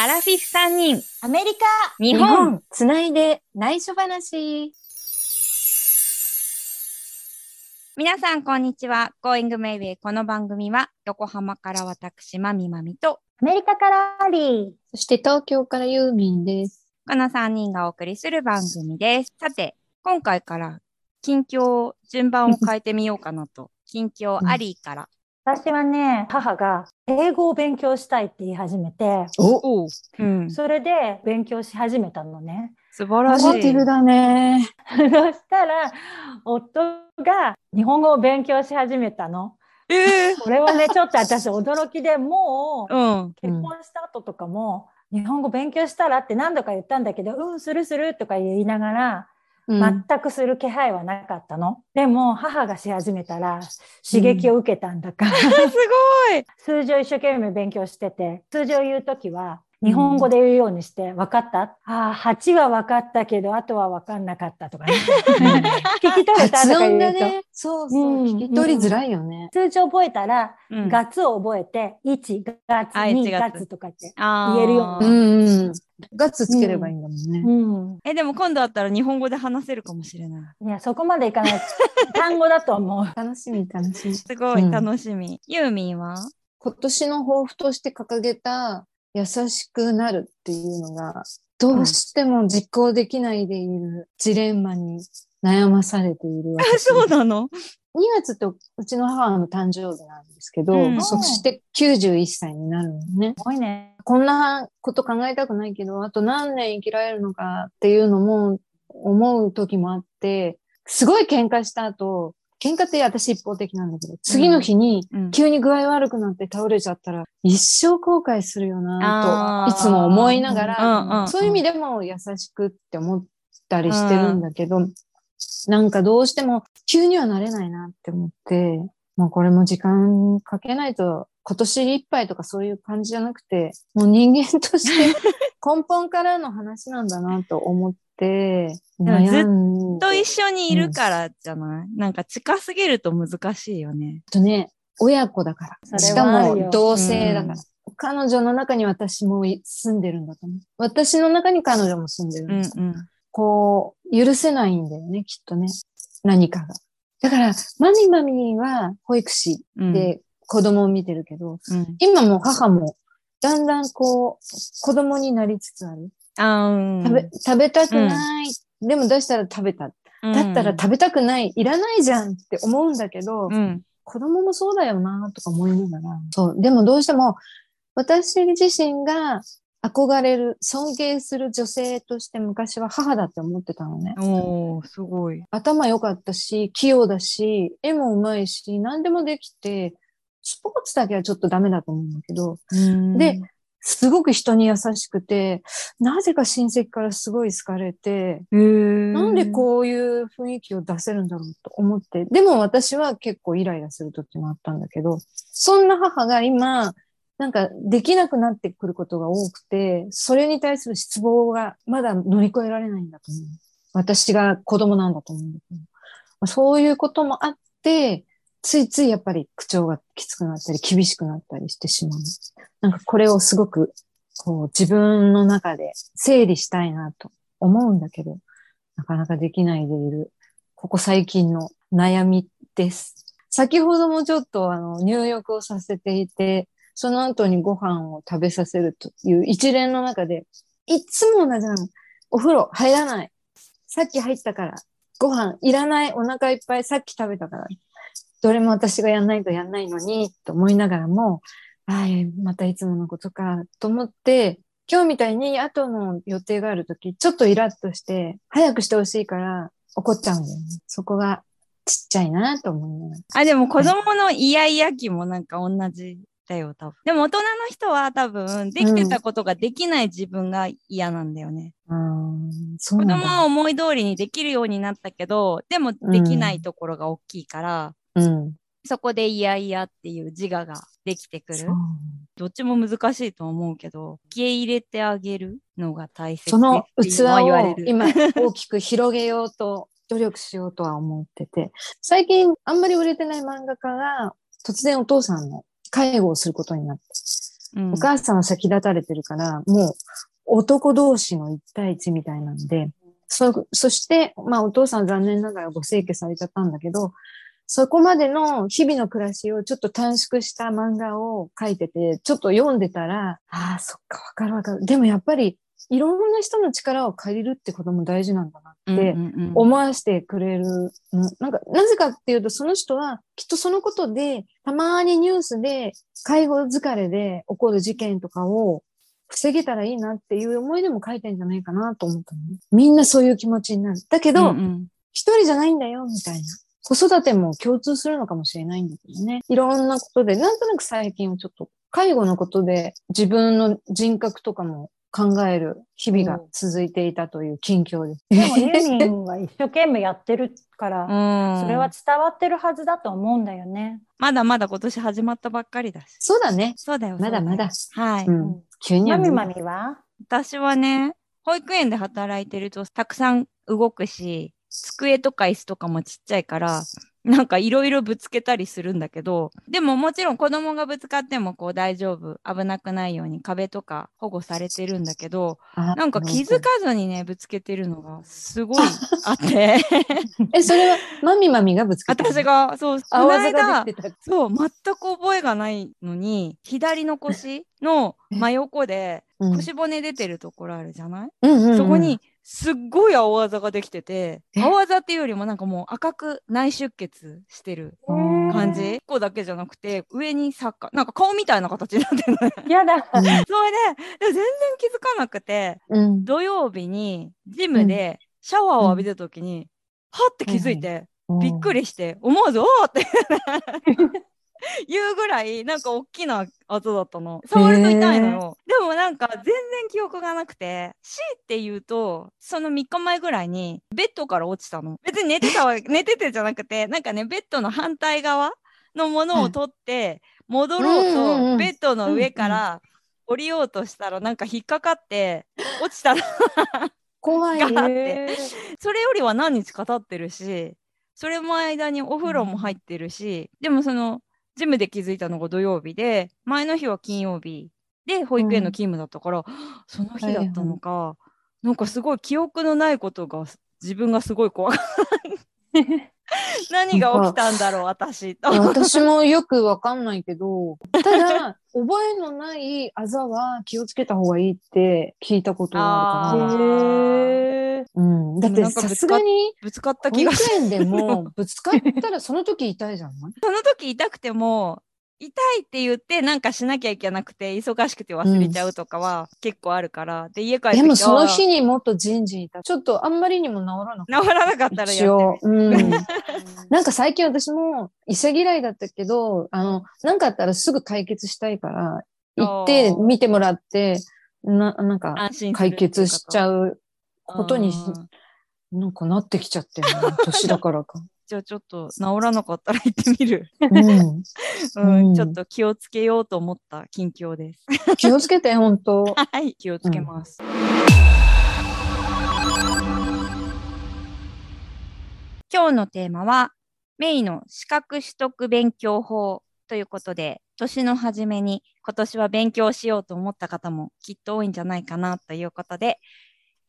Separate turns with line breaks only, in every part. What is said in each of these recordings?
アラフィフ3人、
アメリカ
日本。
つないで内緒話。
皆さん、こんにちは。Going Mayway。この番組は、横浜から私、まみまみと、
アメリカからアリー。
そして東京からユーミンです。
この3人がお送りする番組です。さて、今回から、近況、順番を変えてみようかなと。近況、アリーから。
私はね、母が英語を勉強したいって言い始めて、
うん。
それで勉強し始めたのね。
素晴らしい。
ポジティブだね。
そしたら、夫が日本語を勉強し始めたの。
え
これはね、ちょっと私驚きでもう、
ー、うん。
結婚した後とかも、日本語勉強したらって何度か言ったんだけど、うん、するするとか言いながら、
うん
全くする気配はなかったの。でも、母がし始めたら、刺激を受けたんだから、
すごい。
数字を一生懸命勉強してて、数字を言うときは、日本語で言うようにして、分かった、ああ、8は分かったけど、あとは分かんなかったとかね。聞き取れた
発
とか
音
言うと、
がね、そうそう、
うん
聞き取りづらいよね。
数字を覚えたら、
うん
ガツを覚えて、1、ガツ、
あ
2、
1
ガ
月
ツとかって。言えるよう
う
に
んうん。ガッツつければいいんだもんね。
うん。
え、でも今度会ったら日本語で話せるかもしれない。
いや、そこまでいかない。単語だと思う。
楽しみ楽しみ。
すごい
うん
楽しみ。ユーミンは？
今年の抱負として掲げた優しくなるっていうのが、どうしても実行できないでいるジレンマに悩まされている
あ、
私。
そうなの
？2月ってうちの母の誕生日なんですけど、
うん
そして91歳になるのね。
すごいね。
こんなこと考えたくないけど、あと何年生きられるのかっていうのも思う時もあって、すごい喧嘩した後、喧嘩って私一方的なんだけど、次の日に
うん。
急に具合悪くなって倒れちゃったら、一生後悔するよ
あ
な
ー。
と、いつも思いながら、
うん
そういう意味でも優しくって思ったりしてるんだけど、なんかどうしても急にはなれないなって思って、もうこれも時間かけないと今年いっぱいとかそういう感じじゃなくて、もう人間として 根本からの話なんだなと思って、
ずっと一緒にいるからじゃない、なんか近すぎると難しいよね。
とね、親子だから。しかも同性だから。
うん
彼女の中に私も住んでるんだと思う。私の中に彼女も住んでる
うんん
だと思う。
うん。
こう、許せないんだよね、きっとね。何かが。だから、マミマミは保育士
うん、
で子供を見てるけど、
うん、
今も母もだんだんこう、子供になりつつある。食べ、食べたくない。でも出したら食べた。だったら食べたくない。いらないじゃんって思うんだけど、
うん。
子供もそうだよなとか思いながら。そう。でもどうしても、私自身が憧れる、尊敬する女性として昔は母だって思ってたのね。
おー、すごい。
頭良かったし、器用だし、絵も上手いし、何でもできて、スポーツだけはちょっとダメだと思うんだけど、で、すごく人に優しくて、なぜか親戚からすごい好かれて、なんでこういう雰囲気を出せるんだろうと思って。でも私は結構イライラする時もあったんだけど、そんな母が今、なんかできなくなってくることが多くて、それに対する失望がまだ乗り越えられないんだと思う。私が子供なんだと思うんだけど。まあそういうこともあって、ついついやっぱり口調がきつくなったり厳しくなったりしてしまう。なんかこれをすごくこう自分の中で整理したいなと思うんだけど、なかなかできないでいる、ここ最近の悩みです。先ほどもちょっとあの入浴をさせていて、その後にご飯を食べさせるという一連の中で、いつも同じなの。お風呂入らない。さっき入ったから。ご飯いらない。お腹いっぱい。さっき食べたから。どれも私がやんないとやんないのに、と思いながらも、ああ、またいつものことか、と思って、今日みたいに後の予定があるとき、ちょっとイラッとして、早くしてほしいから怒っちゃうんだよね。そこがちっちゃいなと思いながら。
あ、でも子供のイヤイヤ期もなんか同じだよ、多分。でも大人の人は多分、できてたことができない自分が嫌なんだよね。
うーん、そう
子。供は思い通りにできるようになったけど、でもできないところが大きいから、
うん。
そこでイヤイヤっていう自我ができてくる。どっちも難しいと思うけど、受け入れてあげるのが大切
その器
は言われる。
を今 大きく広げようと努力しようとは思ってて、最近あんまり売れてない漫画家が突然お父さんの介護をすることになって、
うん。
お母さんは先立たれてるから、もう男同士の一対一みたいなんで、そ、そして、まあお父さんは残念ながらご整形されちゃったんだけど、そこまでの日々の暮らしをちょっと短縮した漫画を書いてて、ちょっと読んでたら、ああ、そっか、わかるわかる。でもやっぱり、いろんな人の力を借りるってことも大事なんだなって、思わせてくれるの。なんか、なぜかっていうと、その人は、きっとそのことで、たまにニュースで、介護疲れで起こる事件とかを防げたらいいなっていう思いでも書いてんじゃないかなと思ったのね。みんなそういう気持ちになる。だけど、
うんうん
一人じゃないんだよ、みたいな。子育ても共通するのかもしれないんだけどね。いろんなことで、なんとなく最近はちょっと、介護のことで自分の人格とかも考える日々が続いていたという近況です。
でもユーミンは一生懸命やってるから、
うん
それは伝わってるはずだと思うんだよね。
まだまだ今年始まったばっかりだし。
そうだね。
そうだよ。
まだまだ。
はい。
うん。急に
マミマミは？
私はね、保育園で働いてるとたくさん動くし、机とか椅子とかもちっちゃいから、なんかいろいろぶつけたりするんだけど、でももちろん子供がぶつかってもこう大丈夫、危なくないように壁とか保護されてるんだけど、
あ
なんか気づかずにね、ぶつけてるのがすごいあって、
え、それは、マミマミがぶつけたの？
私、が、そう、この間。そう、全く覚えがないのに、左の腰の真横で
うん。
腰骨出てるところあるじゃない、
うんうんうん。
そこに、すっごい青あざができてて、
え？
青あざっていうよりもなんかもう赤く内出血してる
うん
感じ？1個だけじゃなくて、上にサッカー、なんか顔みたいな形になってるのね。
やだ。
それで、でも全然気づかなくて、
うん。
土曜日にジムでシャワーを浴びた時に、はって気づいて、びっくりして、思わず、おーって 言うぐらい、なんか大きなあざだったの。触ると痛いのよ。でもなんか全然記憶がなくて、強いて言うと、その3日前ぐらいにベッドから落ちたの。別に寝てたわ、寝ててじゃなくて、なんかね、ベッドの反対側のものを取って、戻ろう
うんうんう
と、
ん
ベッドの上から降りようとしたら、なんか引っかかって、落ちたの。
怖い。
ガーって
へー
それよりは何日か経ってるし、それも間にお風呂も入ってるし、でもその、ジムで気づいたのが土曜日で、前の日は金曜日で保育園の勤務だったから、その日だったのか、なんかすごい記憶のないことが自分がすごい怖かった。何が起きたんだろう、私。と
私もよくわかんないけど、ただ、覚えのないあざは気をつけた方がいいって聞いたことがあるから。
へー
うん。だってさすがに
ぶつかった
保
気がする。
育園でも ぶつかったらその時痛いじゃん。
その時痛くても、痛いって言ってなんかしなきゃいけなくて忙しくて忘れちゃうとかは結構あるから、で家帰って
でもその
あ
日にもっとジンジン痛い。ちょっとあんまりにも治らなかった。
治らなかったらやって。み
うん。なんか最近私も医者嫌いだったけど、あの、なんかあったらすぐ解決したいから、行って見てもらって、な、なんか解決しちゃ
う
うことになんかなってきちゃってるな年だからか。
じゃあちょっと治らなかったら行ってみる。
うん。
うん、
うん
ちょっと気をつけようと思った近況です。
気をつけて、本当
はい、気をつけます。今日のテーマは、メイの資格取得勉強法ということで、年の初めに今年は勉強しようと思った方もきっと多いんじゃないかなということで、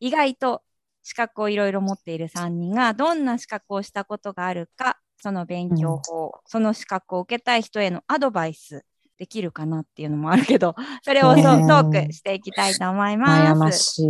意外と資格をいろいろ持っている3人がどんな資格をしたことがあるか、その勉強法、その資格を受けたい人へのアドバイスできるかなっていうのもあるけど、それをト
ね
ークしていきたいと思い
悩ま
ます。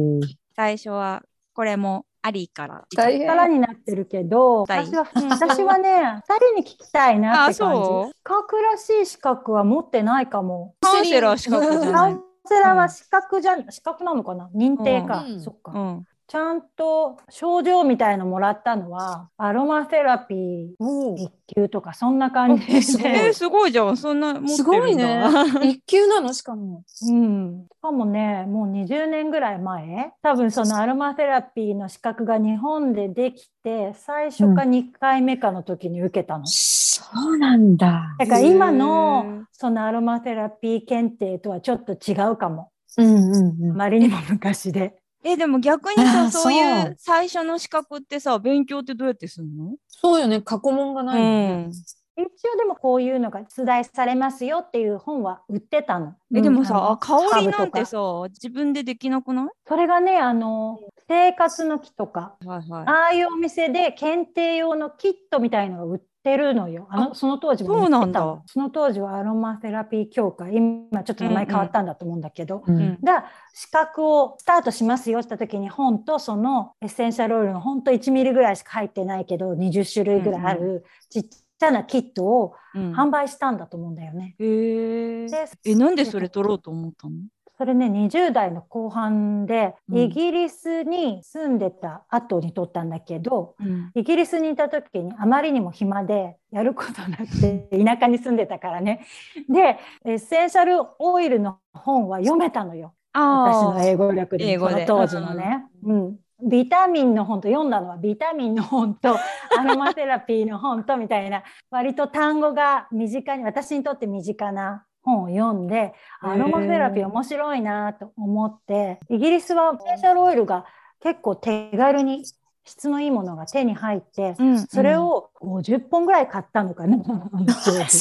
最初はこれもありから。
力になってるけど、
はい
私は、私はね、二人に聞きたいなって
あ
感じ。資格らしい資格は持ってないかも。
カウンセラー資格じゃない
カウン。セラーは資格じゃ、資格なのかな？認定か。
うん
そっか。
うん。
ちゃんと症状みたいのもらったのは、アロマセラピー一級とか、そんな感じで。
あすごい
えー、すごいじゃん。そんな持ってるんだ。
すごいね。一級なの？しかも。
うん。しかもね、もう20年ぐらい前、多分そのアロマセラピーの資格が日本でできて、最初か2回目かの時に受けたの。
そうなんだ。
だから今のそのアロマセラピー検定とはちょっと違うかも。
うんうんうん
あ。まりにも昔で。
え、でも逆に
あ
さ、
ー
そうい
そう
う最初の資格ってさ、勉強ってどうやってするの？
そうよね。過去問がないね。
い一応でもこういうのが出題されますよっていう本は売ってたの。
え、でもさ、
うん
香りなんてさ、自分でできなくない？
それがね、あの、生活の木とか、
はいはい。
ああいうお店で検定用のキットみたいのが売ってるのよ。あのその当時も
そうなんだ
その当時はアロマセラピー協会、今ちょっと名前変わったんだと思うんだけど、
うん
うん
が資格をスタートしますよした時に本とそのエッセンシャルオイルの本当1ミリぐらいしか入ってないけど20種類ぐらいあるちっちゃなキットを
うん
販売したんだと思うんだよね。
へえ。
で
え、なんでそれ取ろうと思ったの？
それね20代の後半で
うん。
イギリスに住んでた後に撮ったんだけど、
うん。
イギリスにいた時にあまりにも暇でやることなくて田舎に住んでたからね。でエッセンシャルオイルの本は読めたのよ。私
あ
の英語力で
英語で。
その当時のね、うん。ビタミンの本と読んだのはビタミンの本と アロマセラピーの本とみたいな割と単語が身近に私にとって身近な本を読んでアロマセラピー面白いなと思ってイギリスはエッセンシャルオイルが結構手軽に質のいいものが手に入って
うん。
それを50本ぐらい買ったのかな。
すごい。
す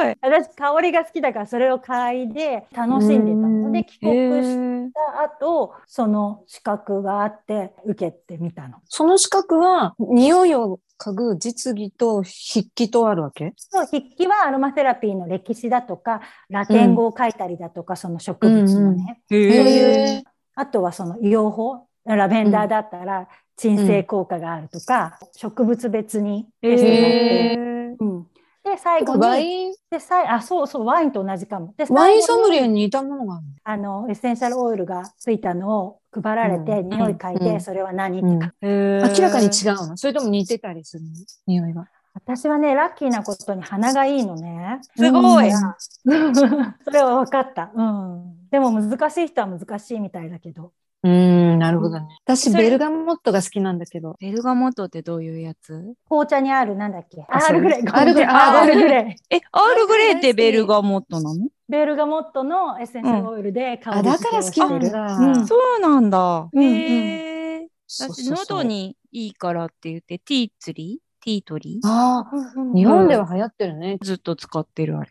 ごい。
私香りが好きだからそれを嗅いで楽しんでたので帰国し
へ
た後その資格があって受けてみたの。
その資格は、匂いを嗅ぐ実技と筆記とあるわけ？
そう筆記はアロマセラピーの歴史だとかラテン語を書いたりだとか、その植物のね、
へ
へ
え。
ー
あとはその養蜂ラベンダーだったら鎮静効果があるとか、植物別にテストがあって、
へ
うんで最後
ワ
に
イン、
でさいあそうそうワインと同じかも。で
ワインソムリエに似たものがある
あのエッセンシャルオイルがついたのを配られて、
うん
匂い嗅いで、
うん
それは何？って
の、
書く、
え。
明らかに違うの？それとも似てたりするの？匂いが。
私はねラッキーなことに鼻がいいのね。
すごい。
それは分かった。うん。でも難しい人は難しいみたいだけど。
うーん、なるほどね。私、ベルガモットが好きなんだけど。
ベルガモットってどういうやつ？
紅茶にあるなんだっけ？ア
あ
ールグレイ。
アールグレイ
アールグレイ。
え、アールグレイってベルガモットなの？
ベルガモットのエッセンシャルオイルで香
あ、だから好きなん。だ。
うん
そうなんだ。
うんうん
へえ。私、
そうそうそう
喉にいいからって言って、ティーツリーティートリー
ああ、
うんうん
日本では流行ってるね。
ずっと使ってるあれ。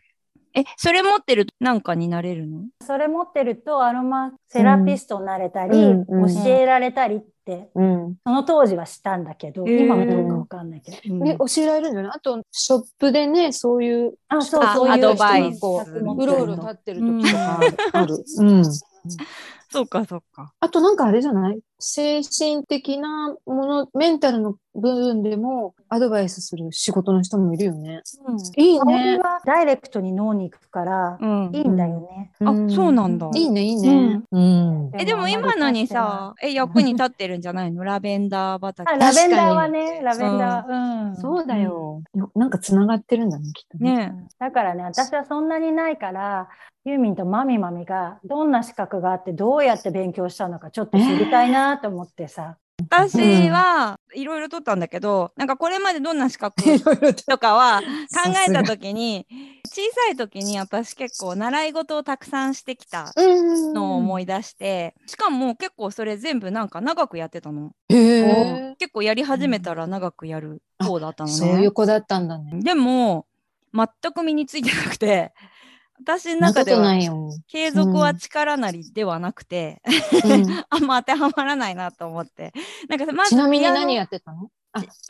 え、それ持ってるとなんかになれるの？
それ持ってるとアロマセラピストになれたり、
うんうん
教えられたりって、
うん。
その当時はしたんだけど、今はどうかわかんないけど。うん
で、教えられるんじゃないあと、ショップでね、そういう、
あ、そう
あ
そういう
アドバイス
人の資格持ってるの
うろうろ立ってる時とかある。うん。
そうか、そうか。
あとなんかあれじゃない？精神的なもの、メンタルの部分でもアドバイスする仕事の人もいるよね。
うん
いい
香り
ね。
はダイレクトに脳に行くから
うん
いいんだよね。
あそうなんだ
いいね、いいね。うん。
え、でも今のにさ、え、役に立ってるんじゃないの？ラベンダー畑。
あラベンダーは
確
ね、ラベンダー、うん。
そうだよ。よなんか繋がってるんだね、きっとね。
ね
だからね、私はそんなにないから、ユーミンとマミマミがどんな資格があってどうやって勉強したのかちょっと知りたいなと思ってさ。
私はいろいろ取ったんだけど、なんかこれまでどんな資格
と。
とかは考えた
さ
時に小さい時に私結構習い事をたくさんしてきた
うん
のを思い出して、しかも結構それ全部なんか長くやってたの。結構やり始めたら長くやる方だったのね。
そういう子だったんだね。
でも全く身についてなくて私の中では。継続は力なりではなくて、
うん。
あんま当てはまらないなと思って。なんかまず
ちなみに何やってたの？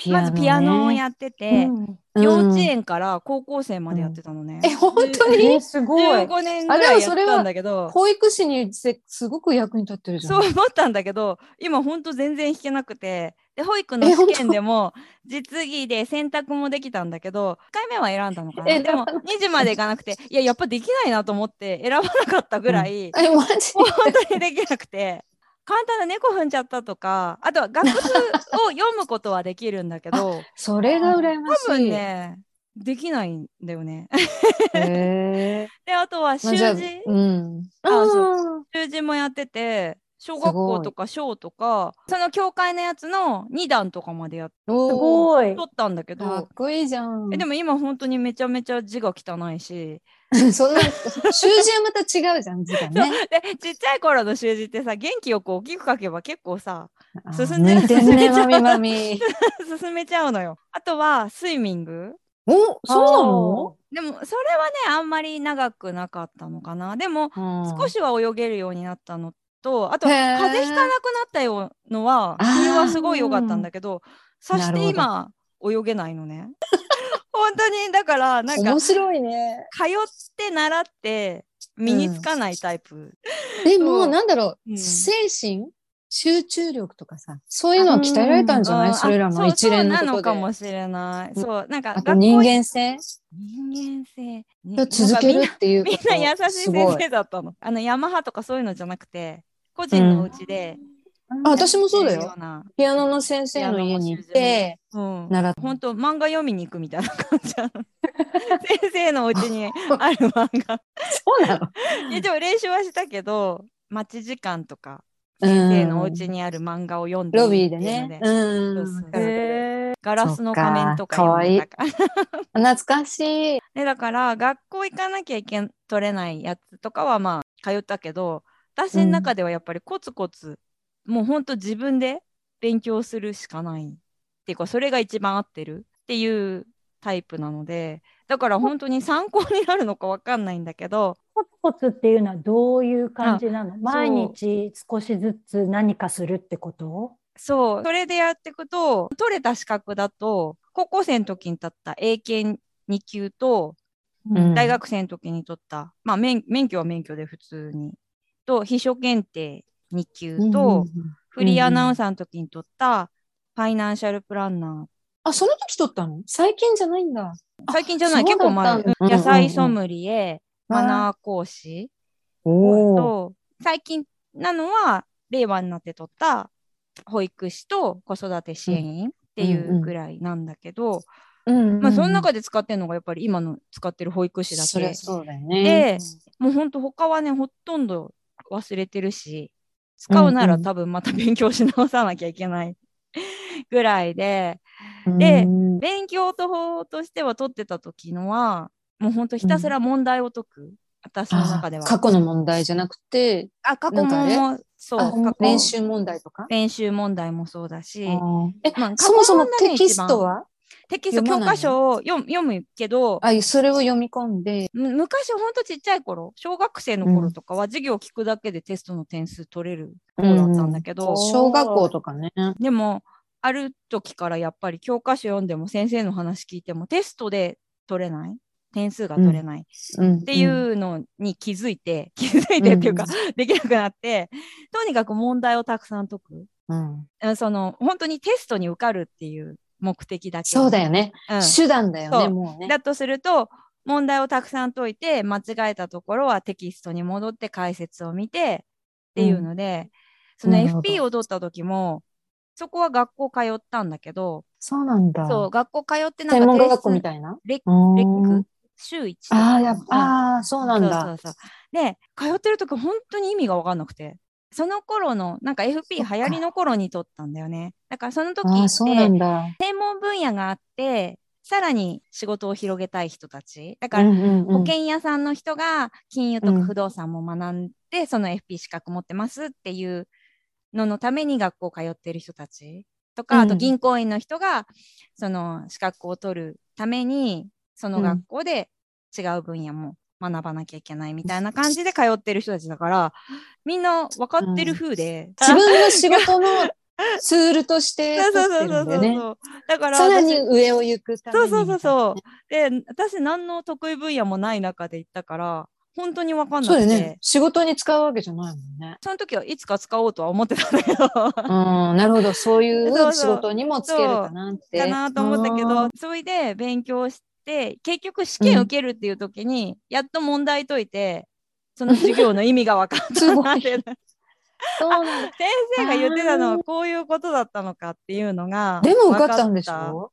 まずピアノを
ね。
やってて、
うん。
幼稚園から高校生までやってたのね。
え、本当
で
に？
えすごい。
15年ぐらいやったんだけど。
保育士にせすごく役に立ってるじゃん。
そう思ったんだけど今ほんと全然弾けなくてで保育の試験でも実技で選択もできたんだけど1回目は選んだのかな。
え
でも
でも
2時までいかなくて いややっぱできないなと思って選ばなかったぐらい、
え、マジ？
本当にできなくて簡単な猫踏んじゃったとかあとは楽譜を読むことはできるんだけど
それが羨ましい。
多分ねできないんだよね。であとは習
まあうん。
習字もやってて小学校とか小とかその教会のやつの2段とかまでやっ
すごい。
取ったんだけ
かっ
ど
こいいじゃん。
えでも今本当にめちゃめちゃ字が汚いし。
そんな、習字はまた違うじゃん、字がね。
でちっちゃい頃の習字ってさ元気よく大きく書けば結構さ
あ
進んでる進めちゃう。
まみまみ。
進めちゃうのよ。あとはスイミング。
お、そうなの？
でもそれはねあんまり長くなかったのかな。でも少
少
しは泳げるようになったのとあと風邪ひかなくなったよのは
あー。
それはすごい良かったんだけどそして今泳げないのね。本当にだからなんか
面白いね。
通って習って身につかないタイプ、
でも、
そう。
なんだろう、
うん。
精神集中力とかさ、そういうのは鍛えられたんじゃない、
うん。
それら
あ
の一連の
そうそうなのか
ことで。
もしれない、
うん。
そうなんか
あと人間性。
人間性、
続けるっていう
みん
こと。
なみんな優しい先生だったの。あのヤマハとかそういうのじゃなくて個人のうちで、
あ私もそうだよ。ピアノの先生の家に行って、
うん、
習っ
本当漫画読みに行くみたいな感じなの。先生のお家にある漫画。
そうなの？
一応練習はしたけど待ち時間とか
うん。
先生のお家にある漫画を読んで
ロビーでね。うん。
ガラスの仮面とか
か
読んでたから。
懐かしい。
でだから学校行かなきゃいけん取れないやつとかはまあ通ったけど私の中ではやっぱりコツコツ、もうほんと自分で勉強するしかない。っていうかそれが一番合ってる。っていうタイプなのでだから本当に参考になるのかわかんないんだけど
コツコツっていうのはどういう感じなの？毎日少しずつ何かするってこと？
そう。それでやっていくと取れた資格だと高校生の時に取った英検2級と
うん。
大学生の時に取った、まあ免免許は免許で普通にと秘書検定2級と、フリーアナウンサーの時に取ったファイナンシャルプランナー。
あ、その時取ったの？最近じゃないんだ。
最近じゃない。結構前、野菜ソムリエ、マ
ー
ナー講師。と最近なのは令和になって取った保育士と子育て支援員っていうぐらいなんだけど、
うん
まあその中で使ってるのがやっぱり今の使ってる保育士だけ。
そそうだよね。
でもうほんと他はねほとんど忘れてるし使うな
うん。うん
ら多分また勉強し直さなきゃいけない ぐらいで
うん。
で
うん
勉強と法としては取ってた時のはもうほんとひたすら問題を解く、私の中では。
あ過去の問題じゃなくて、
あ過去もそう
練習問題とか？
練習問題もそうだし。
え、
まあ
そもそもテキストは？
テキスト教科書を読む読むけど
あ、それを読み込んで、
む昔ほんとちっちゃい頃小学生の頃とかは授業聞くだけでテストの点数取れる方だったんだけど、
うん。
小学校とかね。
でもある時からやっぱり教科書読んでも先生の話聞いてもテストで取れない？点数が取れない。っ
って
いうのに気づいて、気づいてっていうか、できなくなってとにかく問題をたくさん解く。
うん。
うんその本当にテストに受かるっていう目的だけ
そうだよね。
うん
手段だよね、
そう
もうね。
だとすると問題をたくさん解いて間違えたところはテキストに戻って解説を見てっていうので、その
なるほど
FP を取った時もそこは学校通ったんだけど、
そうなんだ。
そう学校通ってなん
専門学校み
出
たいな？
レック週一
ああ、やっ
うん
ぱ、ああ、そうなんだ。
そうそうそうで通ってる時本当に意味が分かんなくてその頃のなんか FP 流行りの頃に取ったんだよね。だからその時って。専門分野があってさらに仕事を広げたい人たち。だから
うんうんうん。
保険屋さんの人が金融と
うん。
か不動産も学んで、その FP 資格持ってますっていうののために学校通ってる人たち。とか、
うん。
あと銀行員の人がその資格を取るためにその学校で違う分野も学ばなきゃいけないみたいな感じで通ってる人たちだからみんな分かってる風で、
自分の仕事のツールとして
そう
取って
そうそうそう
るんだよね。
そうだから
さら
私
に上を行くために。
そうそうそうそう。で、私何の得意分野もない中で行ったから、本当に分かんなくて、
そうね。仕事に使うわけじゃないもんね。
その時はいつか使おうとは思ってたんだけど、
うん、なるほど。そうい
そうそう
う仕事にもつけるかなって。
かなと思ったけ
う
ど
ん、
それで勉強して、結局試験受けるっていう時に、やっと問題解いて、その授業の意味が分かったなって。先生が言ってたのはこういうことだったのかっていうのが
でも受かったん
分
でしょ？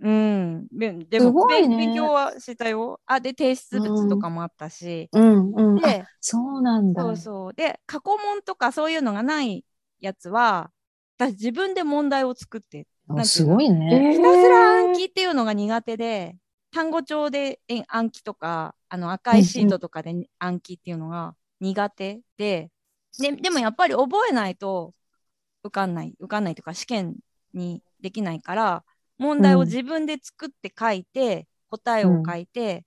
うん。でも
ね
勉勉強はしたよ。あ、で、提出物とかもあったし。
うんうん。あ
で、
そうなんだ。
そうそう。で、過去問とかそういうのがないやつは、私自分で問題を作って、
すごいね。
ひたすら暗記っていうのが苦手で、単語帳でえ暗記とか、あの赤いシートとかで暗記っていうのが苦手で、ででもやっぱり覚えないと受かんない、受かんないというか試験にできないから、問題を自分で作って書いて、答えを書いて、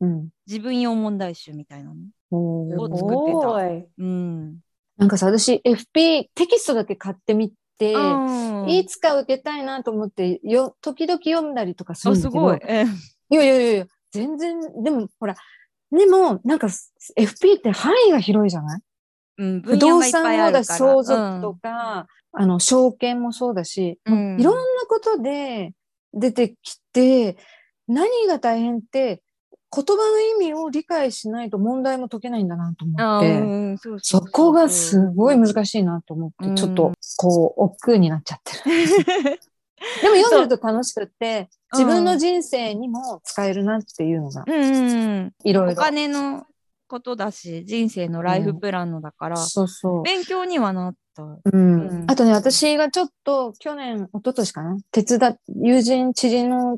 うん。
自分用問題集みたいなの。を作ってたうん。
なんかさ、私 FP テキストだけ買ってみて、
うん
いつか受けたいなと思って、よ、時々読んだりとかする
あ、
んだけど。
すごい。え
いやいやいやいや、全然、でもほら、でも、なんか FP って範囲が広いじゃない？
うん、
不動産もだし。相続とか、あの、証券もそうだし、
うん。
いろんなことで出てきて、何が大変って、言葉の意味を理解しないと問題も解けないんだなと思
あ
って、
うんそう
そ
そう
こがすごい難しいなと思って、
うん
ちょっと、こう、億劫になっちゃってる。でも読んでると楽しくって、自分の人生にも使えるなっていうのが、
うんうんうん。お
いろいろ。
金のことだし、人生のライフプランのだから、
そうそう。
勉強にはなった。
うん
うん
あとね、私がちょっと去年、一昨年かな、手伝っ、友人、知人の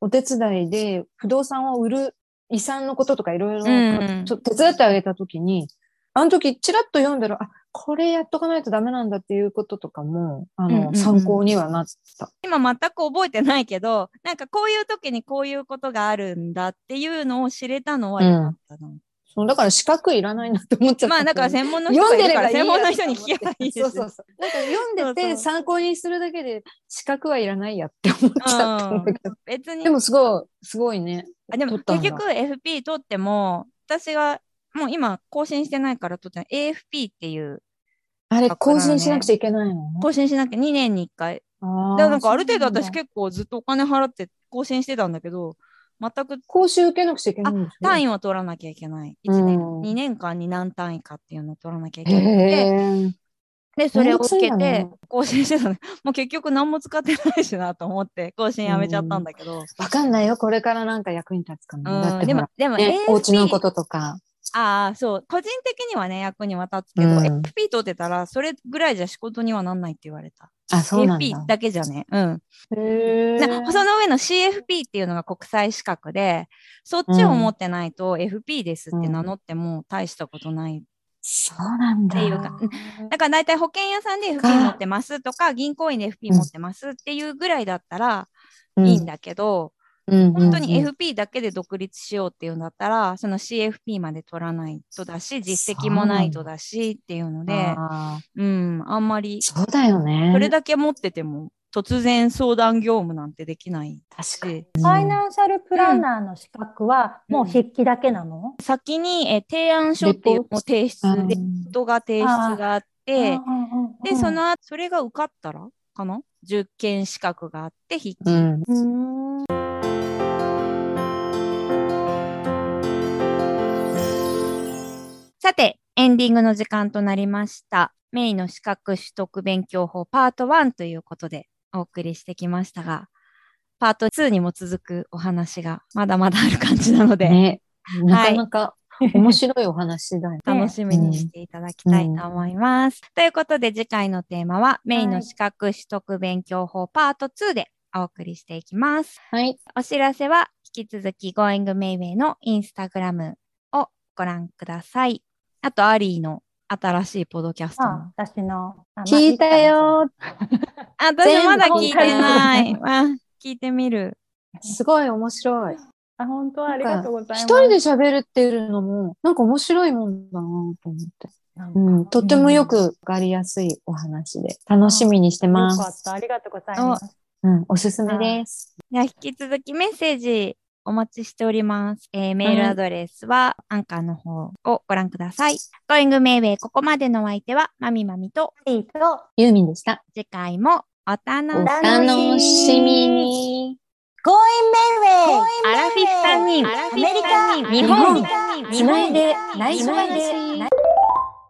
お手伝いで不動産を売る遺産のこととかいろいろ手伝ってあげたときに、あの時ちらっと読んだら、あ、これやっとかないとダメなんだっていうこととかも、あの、
うんうんうん
参考にはなった。
今全く覚えてないけど、なんかこういう時にこういうことがあるんだっていうのを知れたのは良かったな。
そうだから資格いらないなって思っちゃった。
まあだから専門の人がいるから専門の人に聞けばいいです。
そうそうそう。なんか読んでて参考にするだけで資格はいらないやって思っちゃったんだけど。
別に
でもすごい、すごいね。
あでも結局 FP 取っても、私がもう今更新してないから取ってない AFP っていう
あれ、更新しなくちゃいけないの？
更新しなきゃ2年に1回。
あ
なんかある程度私結構ずっとお金払って更新してたんだけど、全く
講習受けなくちゃいけないんで
単位は取らなきゃいけない。1年、
うん
2年間に何単位かっていうのを取らなきゃいけ
へ
なくて、
え。
で、それを受けて
ね
更新してたの。もう結局何も使ってないしなと思って更新やめちゃったんだけど。
わかんないよ。これからなんか役に立つかも。
うんでもでも、
ね、お家のこととか。
ああ、そう。個人的にはね、役には立つけど、
うん
FP 取ってたら、それぐらいじゃ仕事にはなんないって言われた。
あ、そうなんだ。
AFP だけじゃね。うん。
へ
その上の CFP っていうのが国際資格で、そっちを持ってないと FP ですって名乗っても大したことない。
そうなんだ。
っていうかだから大体保険屋さんで FP 持ってますとか、銀行員で FP 持ってますっていうぐらいだったらいいんだけど、
うん、
本当に
うん
FP だけで独立しようっていうんだったら、その CFP まで取らないとだし、実績もないとだしっていうので、うん、あんまり、
そうだよね。
それだけ持ってても、突然相談業務なんてできない
確かに。
し、。
ファイナンシャルプランナーの資格はもう筆記だけなの、
先にえ提案書っていうのを提出、
うん。
レポートが提出があって、で、その後、それが受かったらかな？受験資格があって、筆記。
うん。
さて、エンディングの時間となりました。メイの資格取得勉強法パート1ということでお送りしてきましたが、パート2にも続くお話がまだまだある感じなので、
ね。なかなか面白いお話だよね。
楽しみにしていただきたいと思います。ということで次回のテーマは、メイの資格取得勉強法パート2でお送りしていきます。
はい。
お知らせは引き続き Going Mayway のインスタグラムをご覧ください。あと、アリーの新しいポッドキャスト
私の。あ
聞いたよ。
あ、私まだ聞いてな
全
い。あ聞いてみる。
すごい面白い。
あ、本当ありがとうございます。
一人で喋るっていうのも、なんか面白いもんだなと思って。うん。とってもよくわかりやすいお話で、楽しみにしてま
よかっ
す。
た。ありがとうございます。
うん。おすすめです。
では、引き続きメッセージお待ちしております。えーメールアドレスは、アンカーの方をご覧ください。Going Mayway ここまでのお相手は、まみまみと、
いいと、
ユーミンでした。
次回もお楽し
お
み
楽しみに。
Going Mayway!
アラフィフ3人、
アメリカ
日本、
つないで内緒話。